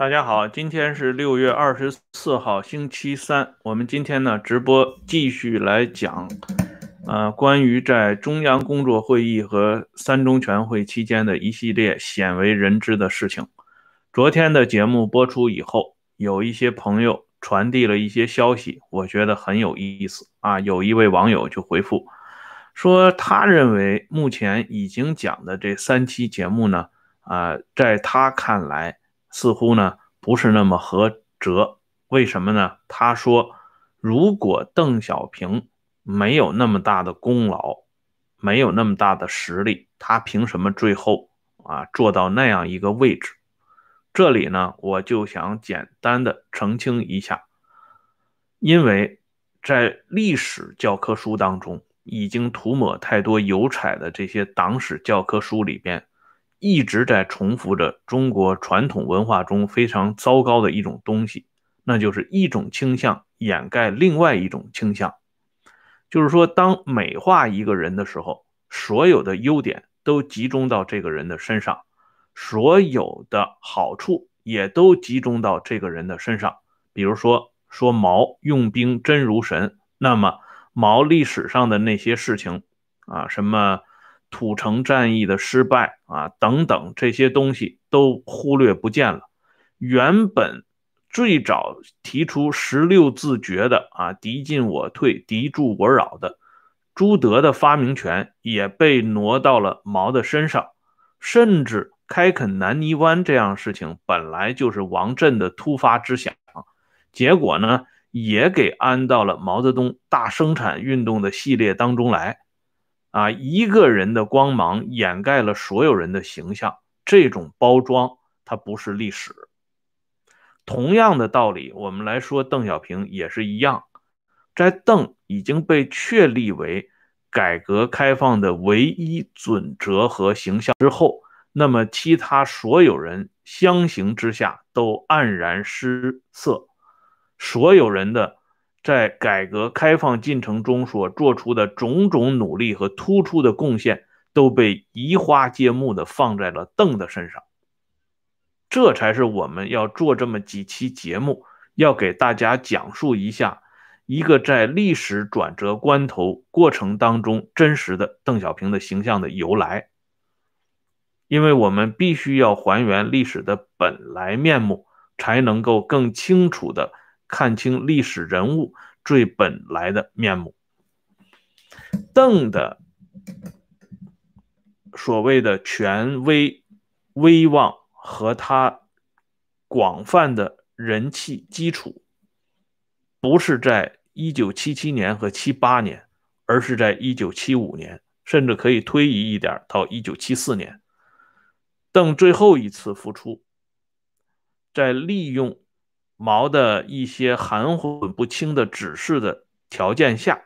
大家好，今天是六月二十四号，星期三。我们今天呢直播继续来讲，呃，关于在中央工作会议和三中全会期间的一系列鲜为人知的事情。昨天的节目播出以后，有一些朋友传递了一些消息，我觉得很有意思啊。有一位网友就回复说，他认为目前已经讲的这三期节目呢，啊，在他看来。似乎呢不是那么合辙，为什么呢？他说，如果邓小平没有那么大的功劳，没有那么大的实力，他凭什么最后啊做到那样一个位置？这里呢，我就想简单的澄清一下，因为在历史教科书当中，已经涂抹太多油彩的这些党史教科书里边。一直在重复着中国传统文化中非常糟糕的一种东西，那就是一种倾向掩盖另外一种倾向。就是说，当美化一个人的时候，所有的优点都集中到这个人的身上，所有的好处也都集中到这个人的身上。比如说，说毛用兵真如神，那么毛历史上的那些事情啊，什么？土城战役的失败啊，等等这些东西都忽略不见了。原本最早提出十六字诀的啊，“敌进我退，敌驻我扰”的朱德的发明权也被挪到了毛的身上。甚至开垦南泥湾这样事情本来就是王震的突发之想，结果呢，也给安到了毛泽东大生产运动的系列当中来。啊，一个人的光芒掩盖了所有人的形象，这种包装它不是历史。同样的道理，我们来说邓小平也是一样，在邓已经被确立为改革开放的唯一准则和形象之后，那么其他所有人相形之下都黯然失色，所有人的。在改革开放进程中所做出的种种努力和突出的贡献，都被移花接木的放在了邓的身上。这才是我们要做这么几期节目，要给大家讲述一下一个在历史转折关头过程当中真实的邓小平的形象的由来。因为我们必须要还原历史的本来面目，才能够更清楚的。看清历史人物最本来的面目。邓的所谓的权威、威望和他广泛的人气基础，不是在一九七七年和七八年，而是在一九七五年，甚至可以推移一点到一九七四年。邓最后一次复出，在利用。毛的一些含混不清的指示的条件下，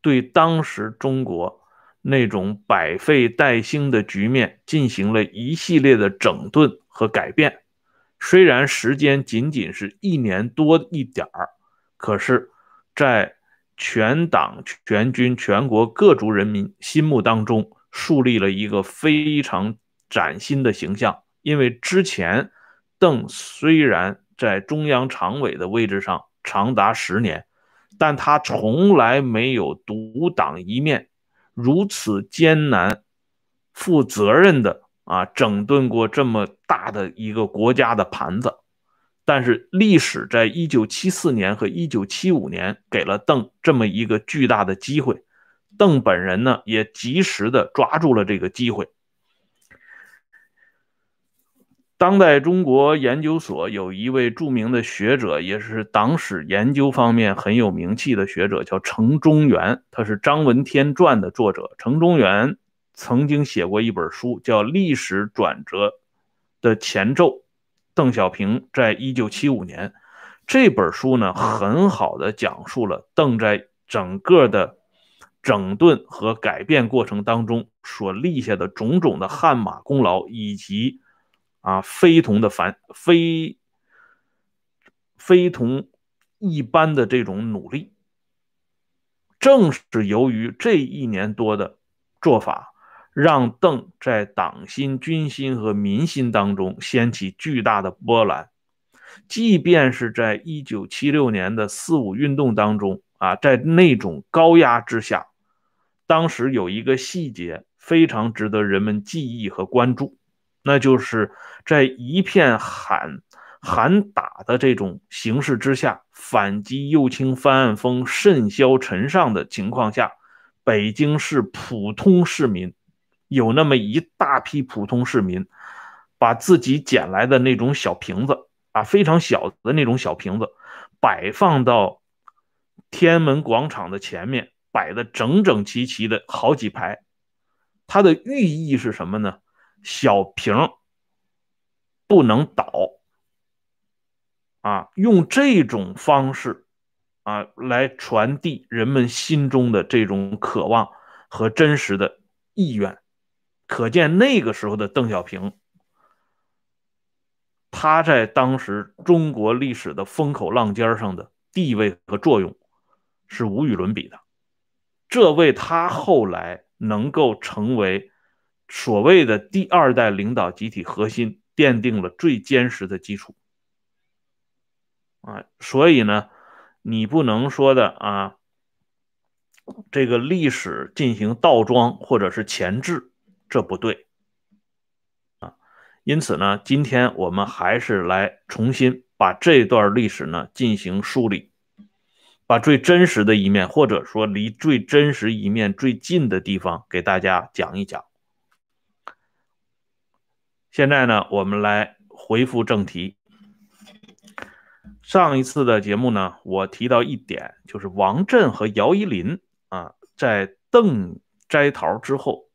对当时中国那种百废待兴的局面进行了一系列的整顿和改变。虽然时间仅仅是一年多一点儿，可是，在全党全军全国各族人民心目当中，树立了一个非常崭新的形象。因为之前邓虽然。在中央常委的位置上长达十年，但他从来没有独当一面，如此艰难、负责任的啊整顿过这么大的一个国家的盘子。但是历史在一九七四年和一九七五年给了邓这么一个巨大的机会，邓本人呢也及时的抓住了这个机会。当代中国研究所有一位著名的学者，也是党史研究方面很有名气的学者，叫程中原。他是张闻天传的作者。程中原曾经写过一本书，叫《历史转折的前奏》。邓小平在一九七五年，这本书呢，很好的讲述了邓在整个的整顿和改变过程当中所立下的种种的汗马功劳，以及。啊，非同的凡，非非同一般的这种努力，正是由于这一年多的做法，让邓在党心、军心和民心当中掀起巨大的波澜。即便是在一九七六年的四五运动当中啊，在那种高压之下，当时有一个细节非常值得人们记忆和关注，那就是在一片喊喊打的这种形势之下，反击右倾翻案风甚嚣尘上的情况下，北京市普通市民有那么一大批普通市民，把自己捡来的那种小瓶子。啊非常小的那种小瓶子摆放到天安门广场的前面，摆的整整齐齐的好几排。它的寓意是什么呢？小瓶不能倒啊！用这种方式啊来传递人们心中的这种渴望和真实的意愿。可见那个时候的邓小平。他在当时中国历史的风口浪尖上的地位和作用是无与伦比的，这为他后来能够成为所谓的第二代领导集体核心奠定了最坚实的基础。啊，所以呢，你不能说的啊，这个历史进行倒装或者是前置，这不对。啊因此呢，今天我们还是来重新把这段历史呢进行梳理，把最真实的一面，或者说离最真实一面最近的地方给大家讲一讲。现在呢，我们来回复正题。上一次的节目呢，我提到一点，就是王震和姚依林啊，在邓摘桃之后，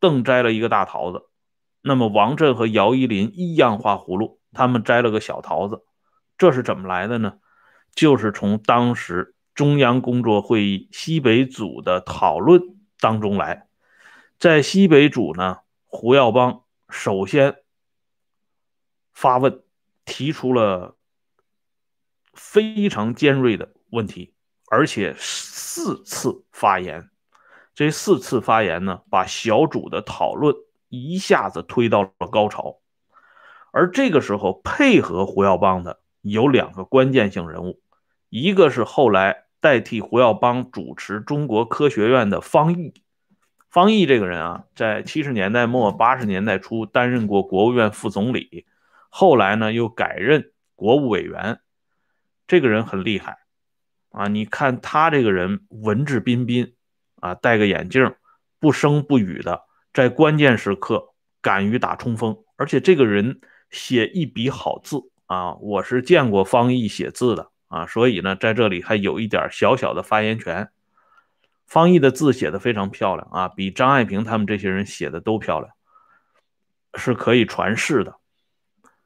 邓摘了一个大桃子。那么王震和姚依林一样画葫芦，他们摘了个小桃子，这是怎么来的呢？就是从当时中央工作会议西北组的讨论当中来。在西北组呢，胡耀邦首先发问，提出了非常尖锐的问题，而且四次发言。这四次发言呢，把小组的讨论。一下子推到了高潮，而这个时候配合胡耀邦的有两个关键性人物，一个是后来代替胡耀邦主持中国科学院的方毅。方毅这个人啊，在七十年代末八十年代初担任过国务院副总理，后来呢又改任国务委员。这个人很厉害啊，你看他这个人文质彬彬啊，戴个眼镜，不声不语的。在关键时刻敢于打冲锋，而且这个人写一笔好字啊，我是见过方毅写字的啊，所以呢，在这里还有一点小小的发言权。方毅的字写的非常漂亮啊，比张爱萍他们这些人写的都漂亮，是可以传世的。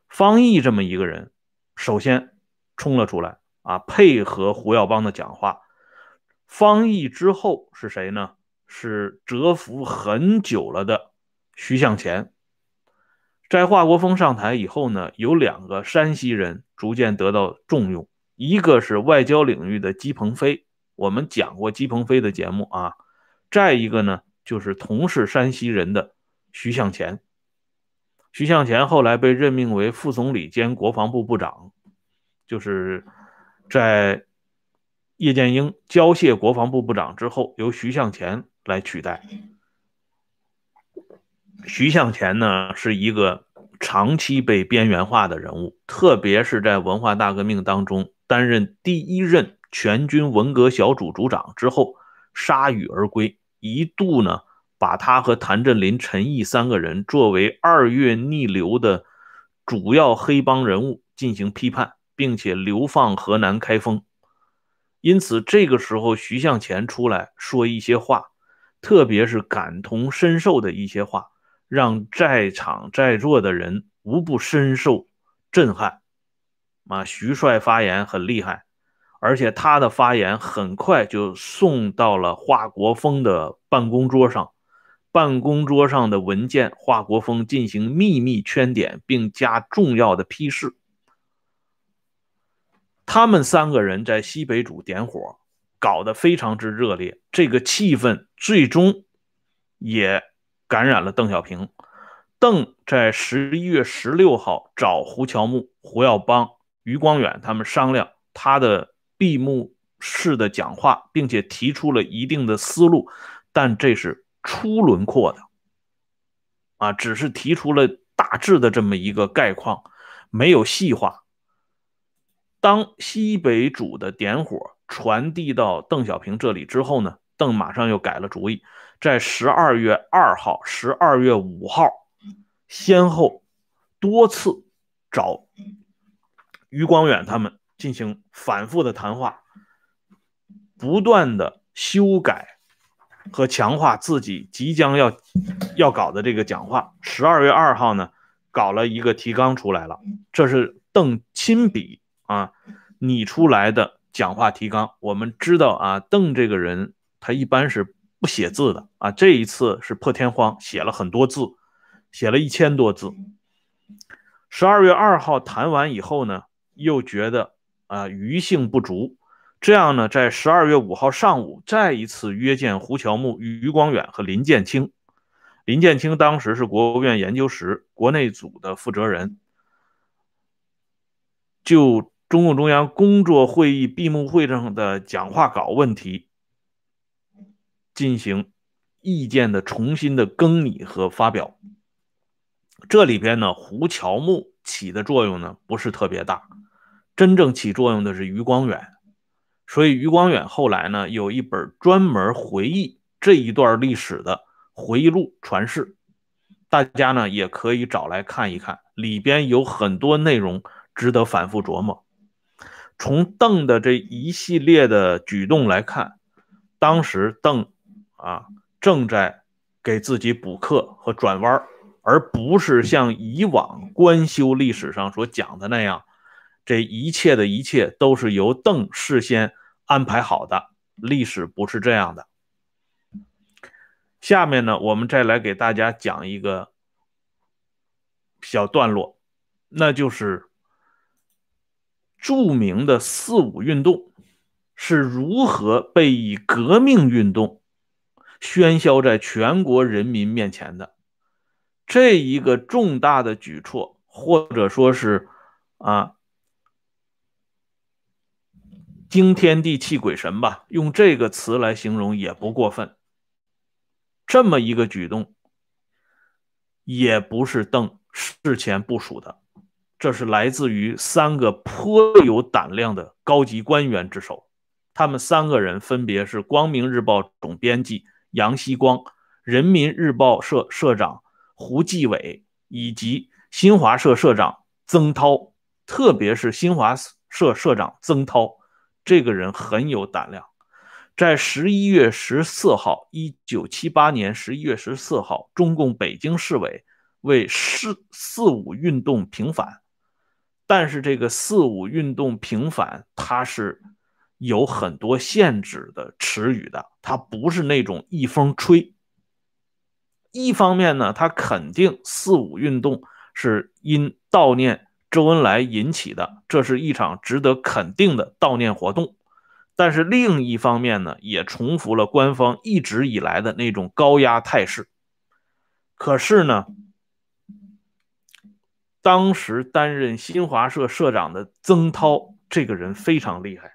方毅这么一个人，首先冲了出来啊，配合胡耀邦的讲话。方毅之后是谁呢？是蛰伏很久了的徐向前，在华国锋上台以后呢，有两个山西人逐渐得到重用，一个是外交领域的姬鹏飞，我们讲过姬鹏飞的节目啊，再一个呢，就是同是山西人的徐向前。徐向前后来被任命为副总理兼国防部部长，就是在叶剑英交卸国防部部长之后，由徐向前。来取代徐向前呢，是一个长期被边缘化的人物，特别是在文化大革命当中担任第一任全军文革小组组长之后，铩羽而归，一度呢把他和谭震林、陈毅三个人作为二月逆流的主要黑帮人物进行批判，并且流放河南开封。因此，这个时候徐向前出来说一些话。特别是感同身受的一些话，让在场在座的人无不深受震撼。啊，徐帅发言很厉害，而且他的发言很快就送到了华国锋的办公桌上。办公桌上的文件，华国锋进行秘密圈点，并加重要的批示。他们三个人在西北组点火。搞得非常之热烈，这个气氛最终也感染了邓小平。邓在十一月十六号找胡乔木、胡耀邦、余光远他们商量他的闭幕式的讲话，并且提出了一定的思路，但这是初轮廓的，啊，只是提出了大致的这么一个概况，没有细化。当西北主的点火传递到邓小平这里之后呢，邓马上又改了主意，在十二月二号、十二月五号。先后多次找余光远他们进行反复的谈话，不断的修改和强化自己即将要要搞的这个讲话。十二月二号呢，搞了一个提纲出来了，这是邓亲笔啊拟出来的讲话提纲。我们知道啊，邓这个人他一般是不写字的啊，这一次是破天荒写了很多字。写了一千多字。十二月二号谈完以后呢，又觉得啊余兴不足，这样呢，在十二月五号上午再一次约见胡乔木、余光远和林建清。林建清当时是国务院研究室国内组的负责人，就中共中央工作会议闭幕会上的讲话稿问题进行意见的重新的更拟和发表。这里边呢，胡乔木起的作用呢不是特别大，真正起作用的是余光远。所以余光远后来呢有一本专门回忆这一段历史的回忆录传世，大家呢也可以找来看一看，里边有很多内容值得反复琢磨。从邓的这一系列的举动来看，当时邓啊正在给自己补课和转弯而不是像以往官修历史上所讲的那样，这一切的一切都是由邓事先安排好的。历史不是这样的。下面呢，我们再来给大家讲一个小段落，那就是著名的四五运动是如何被以革命运动喧嚣在全国人民面前的。这一个重大的举措，或者说是啊惊天地泣鬼神吧，用这个词来形容也不过分。这么一个举动，也不是邓事前部署的，这是来自于三个颇有胆量的高级官员之手。他们三个人分别是《光明日报》总编辑杨希光、人民日报社社长。胡继伟以及新华社社长曾涛，特别是新华社社长曾涛，这个人很有胆量。在十一月十四号，一九七八年十一月十四号，中共北京市委为“四四五”运动平反，但是这个“四五”运动平反，它是有很多限制的词语的，它不是那种一风吹。一方面呢，他肯定四五运动是因悼念周恩来引起的，这是一场值得肯定的悼念活动。但是另一方面呢，也重复了官方一直以来的那种高压态势。可是呢，当时担任新华社社长的曾涛这个人非常厉害，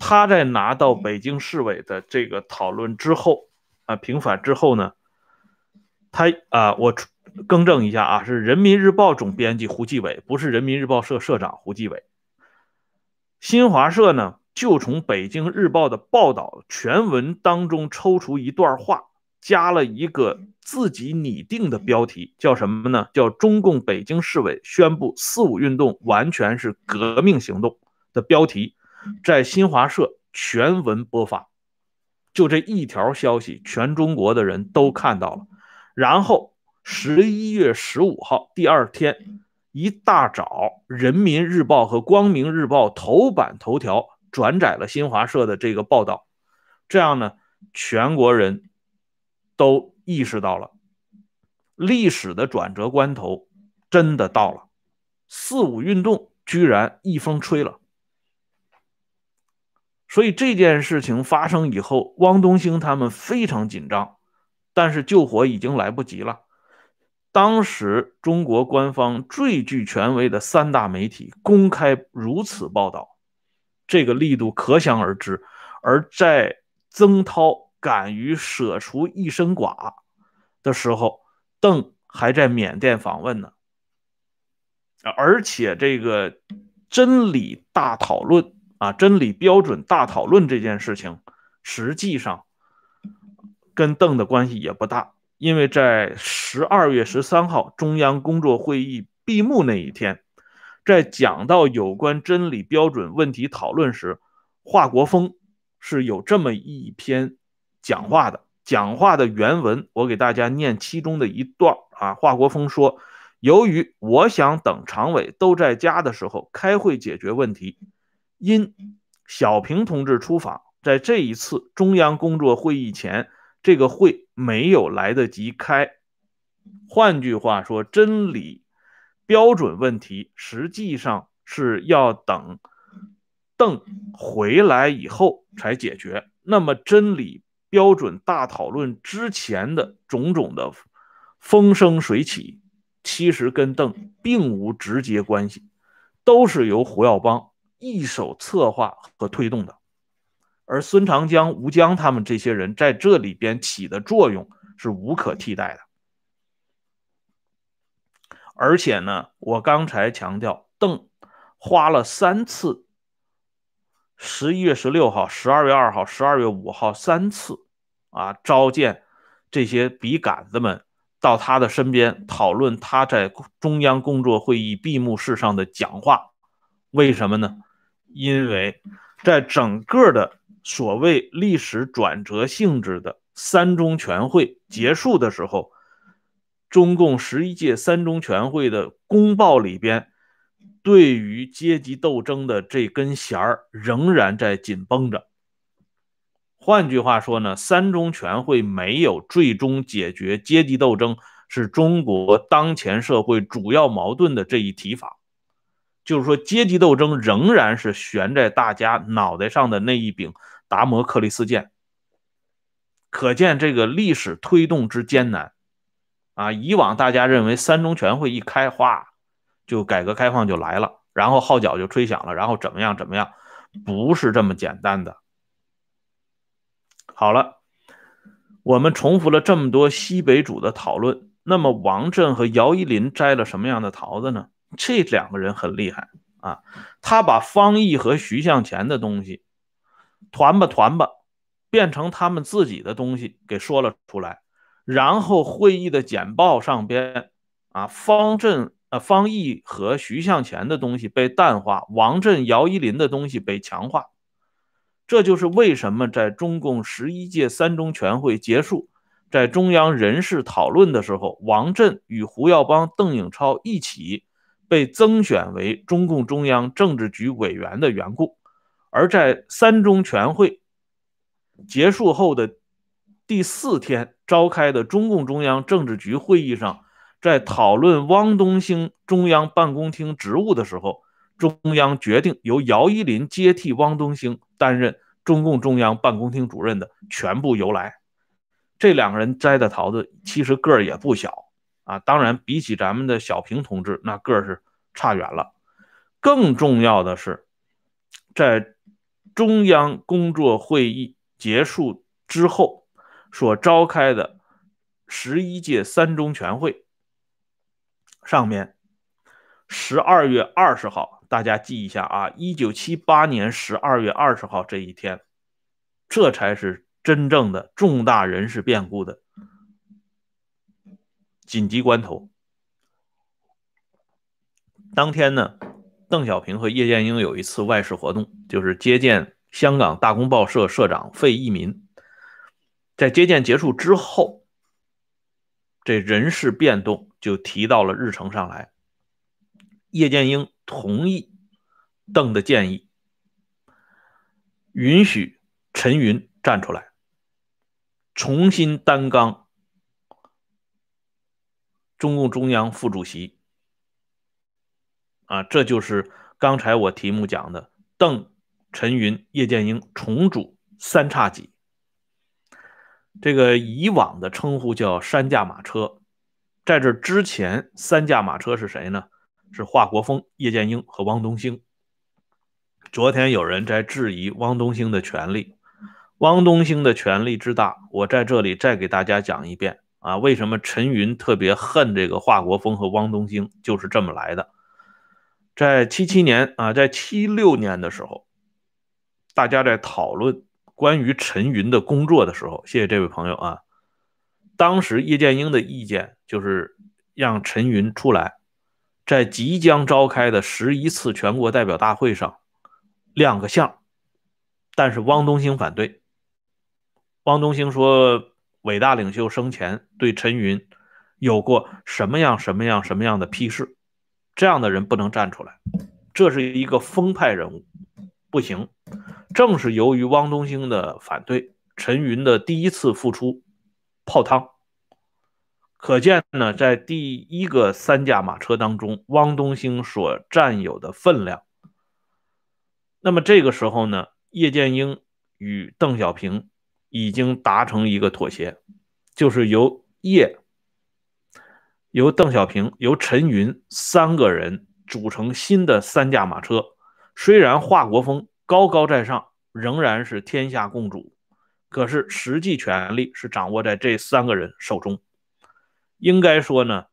他在拿到北京市委的这个讨论之后啊，平反之后呢。他啊，我更正一下啊，是人民日报总编辑胡继伟，不是人民日报社社长胡继伟。新华社呢，就从北京日报的报道全文当中抽出一段话，加了一个自己拟定的标题，叫什么呢？叫“中共北京市委宣布四五运动完全是革命行动”的标题，在新华社全文播发，就这一条消息，全中国的人都看到了。然后十一月十五号第二天一大早，《人民日报》和《光明日报》头版头条转载了新华社的这个报道，这样呢，全国人都意识到了历史的转折关头真的到了，四五运动居然一风吹了。所以这件事情发生以后，汪东兴他们非常紧张。但是救火已经来不及了。当时中国官方最具权威的三大媒体公开如此报道，这个力度可想而知。而在曾涛敢于舍除一身剐的时候，邓还在缅甸访问呢。而且这个真理大讨论啊，真理标准大讨论这件事情，实际上跟邓的关系也不大。因为在十二月十三号中央工作会议闭幕那一天，在讲到有关真理标准问题讨论时，华国锋是有这么一篇讲话的。讲话的原文我给大家念其中的一段啊。华国锋说：“由于我想等常委都在家的时候开会解决问题，因小平同志出访，在这一次中央工作会议前。”这个会没有来得及开，换句话说，真理标准问题实际上是要等邓回来以后才解决。那么，真理标准大讨论之前的种种的风生水起，其实跟邓并无直接关系，都是由胡耀邦一手策划和推动的。而孙长江、吴江他们这些人在这里边起的作用是无可替代的。而且呢，我刚才强调，邓花了三次，十一月十六号、十二月二号、十二月五号三次啊，召见这些笔杆子们到他的身边讨论他在中央工作会议闭幕式上的讲话。为什么呢？因为在整个的。所谓历史转折性质的三中全会结束的时候，中共十一届三中全会的公报里边，对于阶级斗争的这根弦儿仍然在紧绷着。换句话说呢，三中全会没有最终解决阶级斗争是中国当前社会主要矛盾的这一提法，就是说阶级斗争仍然是悬在大家脑袋上的那一柄。达摩克利斯剑，可见这个历史推动之艰难啊！以往大家认为三中全会一开，哗，就改革开放就来了，然后号角就吹响了，然后怎么样怎么样，不是这么简单的。好了，我们重复了这么多西北主的讨论，那么王震和姚依林摘了什么样的桃子呢？这两个人很厉害啊，他把方毅和徐向前的东西。团吧团吧，变成他们自己的东西给说了出来，然后会议的简报上边啊，方振、呃方毅和徐向前的东西被淡化，王震、姚依林的东西被强化。这就是为什么在中共十一届三中全会结束，在中央人事讨论的时候，王震与胡耀邦、邓颖超一起被增选为中共中央政治局委员的缘故。而在三中全会结束后的第四天召开的中共中央政治局会议上，在讨论汪东兴中央办公厅职务的时候，中央决定由姚依林接替汪东兴担任中共中央办公厅主任的全部由来。这两个人摘的桃子其实个儿也不小啊，当然比起咱们的小平同志，那个儿是差远了。更重要的是，在中央工作会议结束之后所召开的十一届三中全会上面，十二月二十号，大家记一下啊，一九七八年十二月二十号这一天，这才是真正的重大人事变故的紧急关头。当天呢？邓小平和叶剑英有一次外事活动，就是接见香港大公报社社长费义民。在接见结束之后，这人事变动就提到了日程上来。叶剑英同意邓的建议，允许陈云站出来，重新担纲中共中央副主席。啊，这就是刚才我题目讲的邓、陈云、叶剑英重组三叉戟。这个以往的称呼叫三驾马车，在这之前，三驾马车是谁呢？是华国锋、叶剑英和汪东兴。昨天有人在质疑汪东兴的权力，汪东兴的权力之大，我在这里再给大家讲一遍啊，为什么陈云特别恨这个华国锋和汪东兴，就是这么来的。在七七年啊，在七六年的时候，大家在讨论关于陈云的工作的时候，谢谢这位朋友啊。当时叶剑英的意见就是让陈云出来，在即将召开的十一次全国代表大会上亮个相，但是汪东兴反对。汪东兴说，伟大领袖生前对陈云有过什么样什么样什么样的批示。这样的人不能站出来，这是一个风派人物，不行。正是由于汪东兴的反对，陈云的第一次复出泡汤。可见呢，在第一个三驾马车当中，汪东兴所占有的分量。那么这个时候呢，叶剑英与邓小平已经达成一个妥协，就是由叶。由邓小平、由陈云三个人组成新的三驾马车。虽然华国锋高高在上，仍然是天下共主，可是实际权力是掌握在这三个人手中。应该说呢，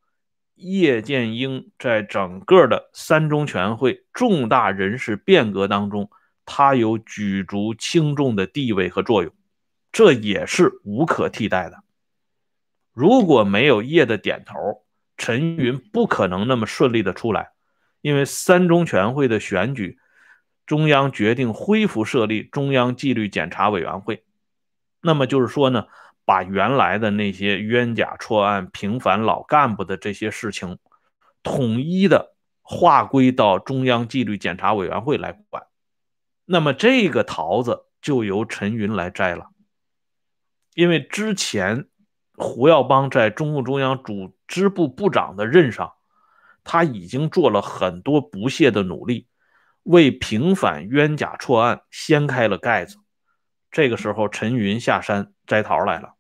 叶剑英在整个的三中全会重大人事变革当中，他有举足轻重的地位和作用，这也是无可替代的。如果没有叶的点头，陈云不可能那么顺利的出来，因为三中全会的选举，中央决定恢复设立中央纪律检查委员会，那么就是说呢，把原来的那些冤假错案、平反老干部的这些事情，统一的划归到中央纪律检查委员会来管，那么这个桃子就由陈云来摘了，因为之前。胡耀邦在中共中央主支部部长的任上，他已经做了很多不懈的努力，为平反冤假错案掀开了盖子。这个时候，陈云下山摘桃来了。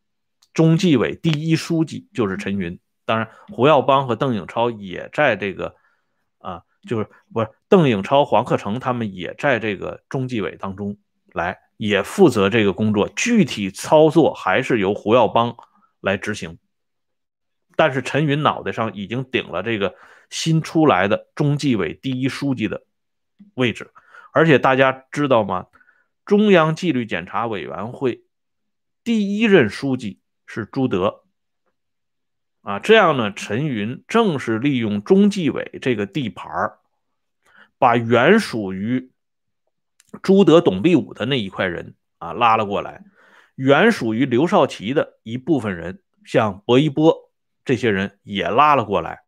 中纪委第一书记就是陈云，当然胡耀邦和邓颖超也在这个，啊，就是不是邓颖超、黄克诚他们也在这个中纪委当中来，也负责这个工作。具体操作还是由胡耀邦。来执行，但是陈云脑袋上已经顶了这个新出来的中纪委第一书记的位置，而且大家知道吗？中央纪律检查委员会第一任书记是朱德啊，这样呢，陈云正是利用中纪委这个地盘把原属于朱德、董必武的那一块人啊拉了过来。原属于刘少奇的一部分人，像薄一波这些人也拉了过来，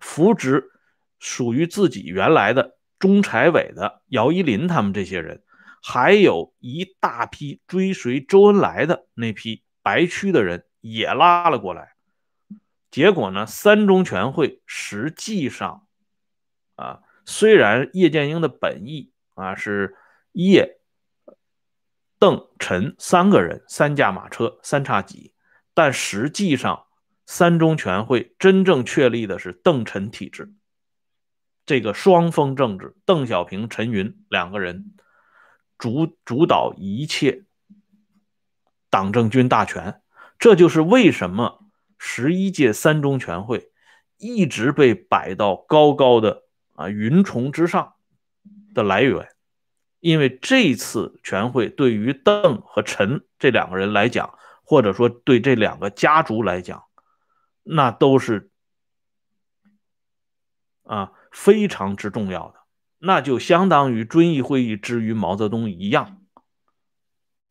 扶植属于自己原来的中财委的姚依林他们这些人，还有一大批追随周恩来的那批白区的人也拉了过来。结果呢，三中全会实际上啊，虽然叶剑英的本意啊是叶。邓、陈三个人，三驾马车，三叉戟。但实际上，三中全会真正确立的是邓陈体制，这个双峰政治，邓小平、陈云两个人主主导一切党政军大权。这就是为什么十一届三中全会一直被摆到高高的啊云重之上的来源。因为这次全会对于邓和陈这两个人来讲，或者说对这两个家族来讲，那都是啊非常之重要的，那就相当于遵义会议之于毛泽东一样。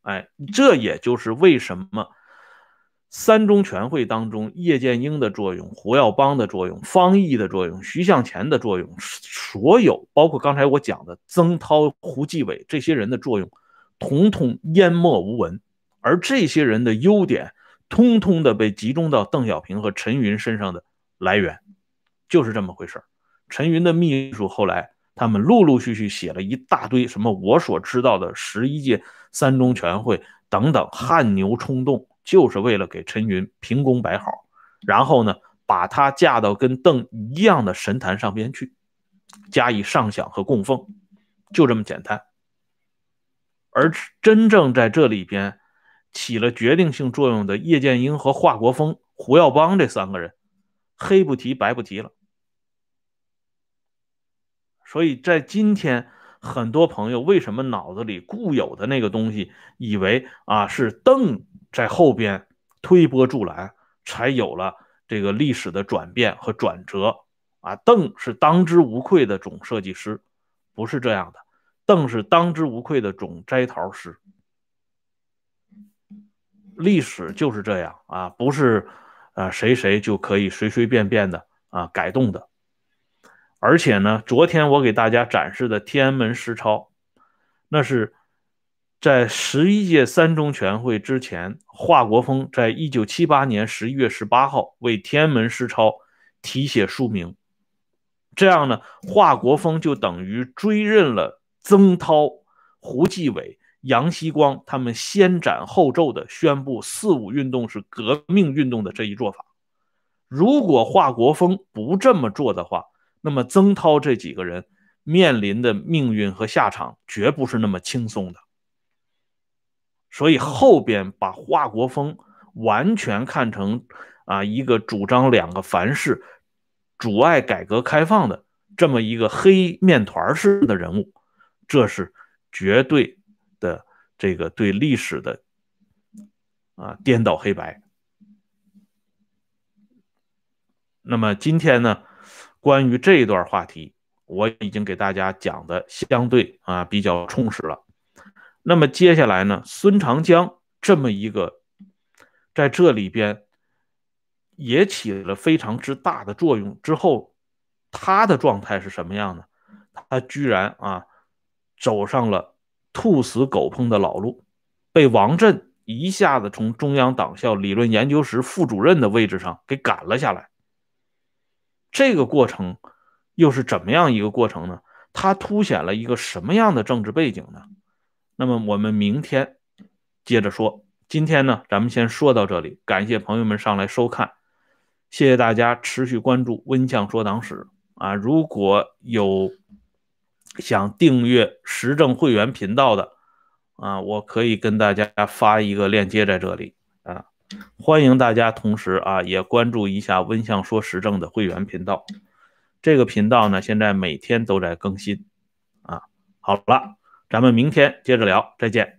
哎，这也就是为什么。三中全会当中，叶剑英的作用、胡耀邦的作用、方毅的作用、徐向前的作用，所有包括刚才我讲的曾涛、胡继伟这些人的作用，统统淹没无闻。而这些人的优点，通通的被集中到邓小平和陈云身上的来源，就是这么回事陈云的秘书后来，他们陆陆续续写了一大堆什么我所知道的十一届三中全会等等汗牛充栋。就是为了给陈云凭功摆好，然后呢，把他架到跟邓一样的神坛上边去，加以上享和供奉，就这么简单。而真正在这里边起了决定性作用的叶剑英和华国锋、胡耀邦这三个人，黑不提白不提了。所以在今天，很多朋友为什么脑子里固有的那个东西，以为啊是邓在后边推波助澜，才有了这个历史的转变和转折啊？邓是当之无愧的总设计师，不是这样的。邓是当之无愧的总摘桃师，历史就是这样啊，不是啊谁谁就可以随随便便的啊改动的。而且呢，昨天我给大家展示的天安门诗抄，那是在十一届三中全会之前，华国锋在一九七八年十一月十八号为天安门诗抄题写书名，这样呢，华国锋就等于追认了。曾涛、胡继伟、杨希光他们先斩后奏的宣布四五运动是革命运动的这一做法，如果华国锋不这么做的话，那么曾涛这几个人面临的命运和下场绝不是那么轻松的。所以后边把华国锋完全看成啊一个主张两个凡是、阻碍改革开放的这么一个黑面团式的人物。这是绝对，这个对历史的啊颠倒黑白。那么今天呢，关于这一段话题，我已经给大家讲的相对啊比较充实了。那么接下来呢，孙长江这么一个在这里边也起了非常之大的作用之后，他的状态是什么样呢？他居然啊。走上了兔死狗烹的老路，被王震一下子从中央党校理论研究室副主任的位置上给赶了下来。这个过程又是怎么样一个过程呢？它凸显了一个什么样的政治背景呢？那么我们明天接着说。今天呢，咱们先说到这里。感谢朋友们上来收看，谢谢大家持续关注温相说党史啊！如果有。想订阅时政会员频道的啊，我可以跟大家发一个链接在这里啊，欢迎大家同时啊也关注一下温相说时政的会员频道。这个频道呢，现在每天都在更新啊。好了，咱们明天接着聊，再见。